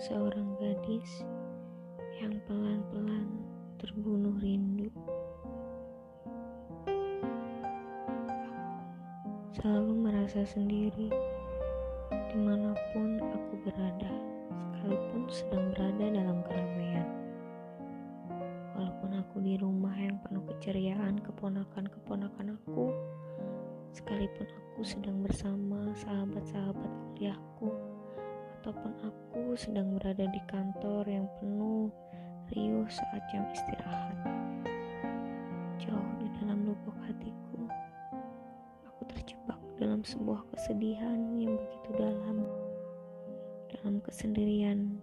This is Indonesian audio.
seorang gadis yang pelan-pelan terbunuh rindu. Selalu merasa sendiri di mana pun aku berada, sekalipun sedang berada dalam keramaian. Walaupun aku di rumah yang penuh keceriaan keponakan-keponakan aku, sekalipun aku sedang bersama sahabat-sahabat kuliahku, ataupun aku sedang berada di kantor yang penuh riuh saat jam istirahat. Jauh di dalam lubuk hatiku, aku terjebak dalam sebuah kesedihan yang begitu dalam, dalam kesendirian